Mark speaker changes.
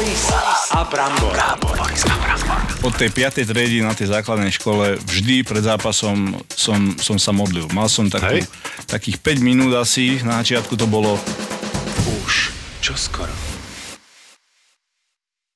Speaker 1: Boris a Brambor. Boris a Brambor.
Speaker 2: Od tej 5. triedy na tej základnej škole vždy pred zápasom som, som sa modlil. Mal som takú,
Speaker 1: Hej.
Speaker 2: takých 5 minút asi, na začiatku to bolo...
Speaker 1: Už čoskoro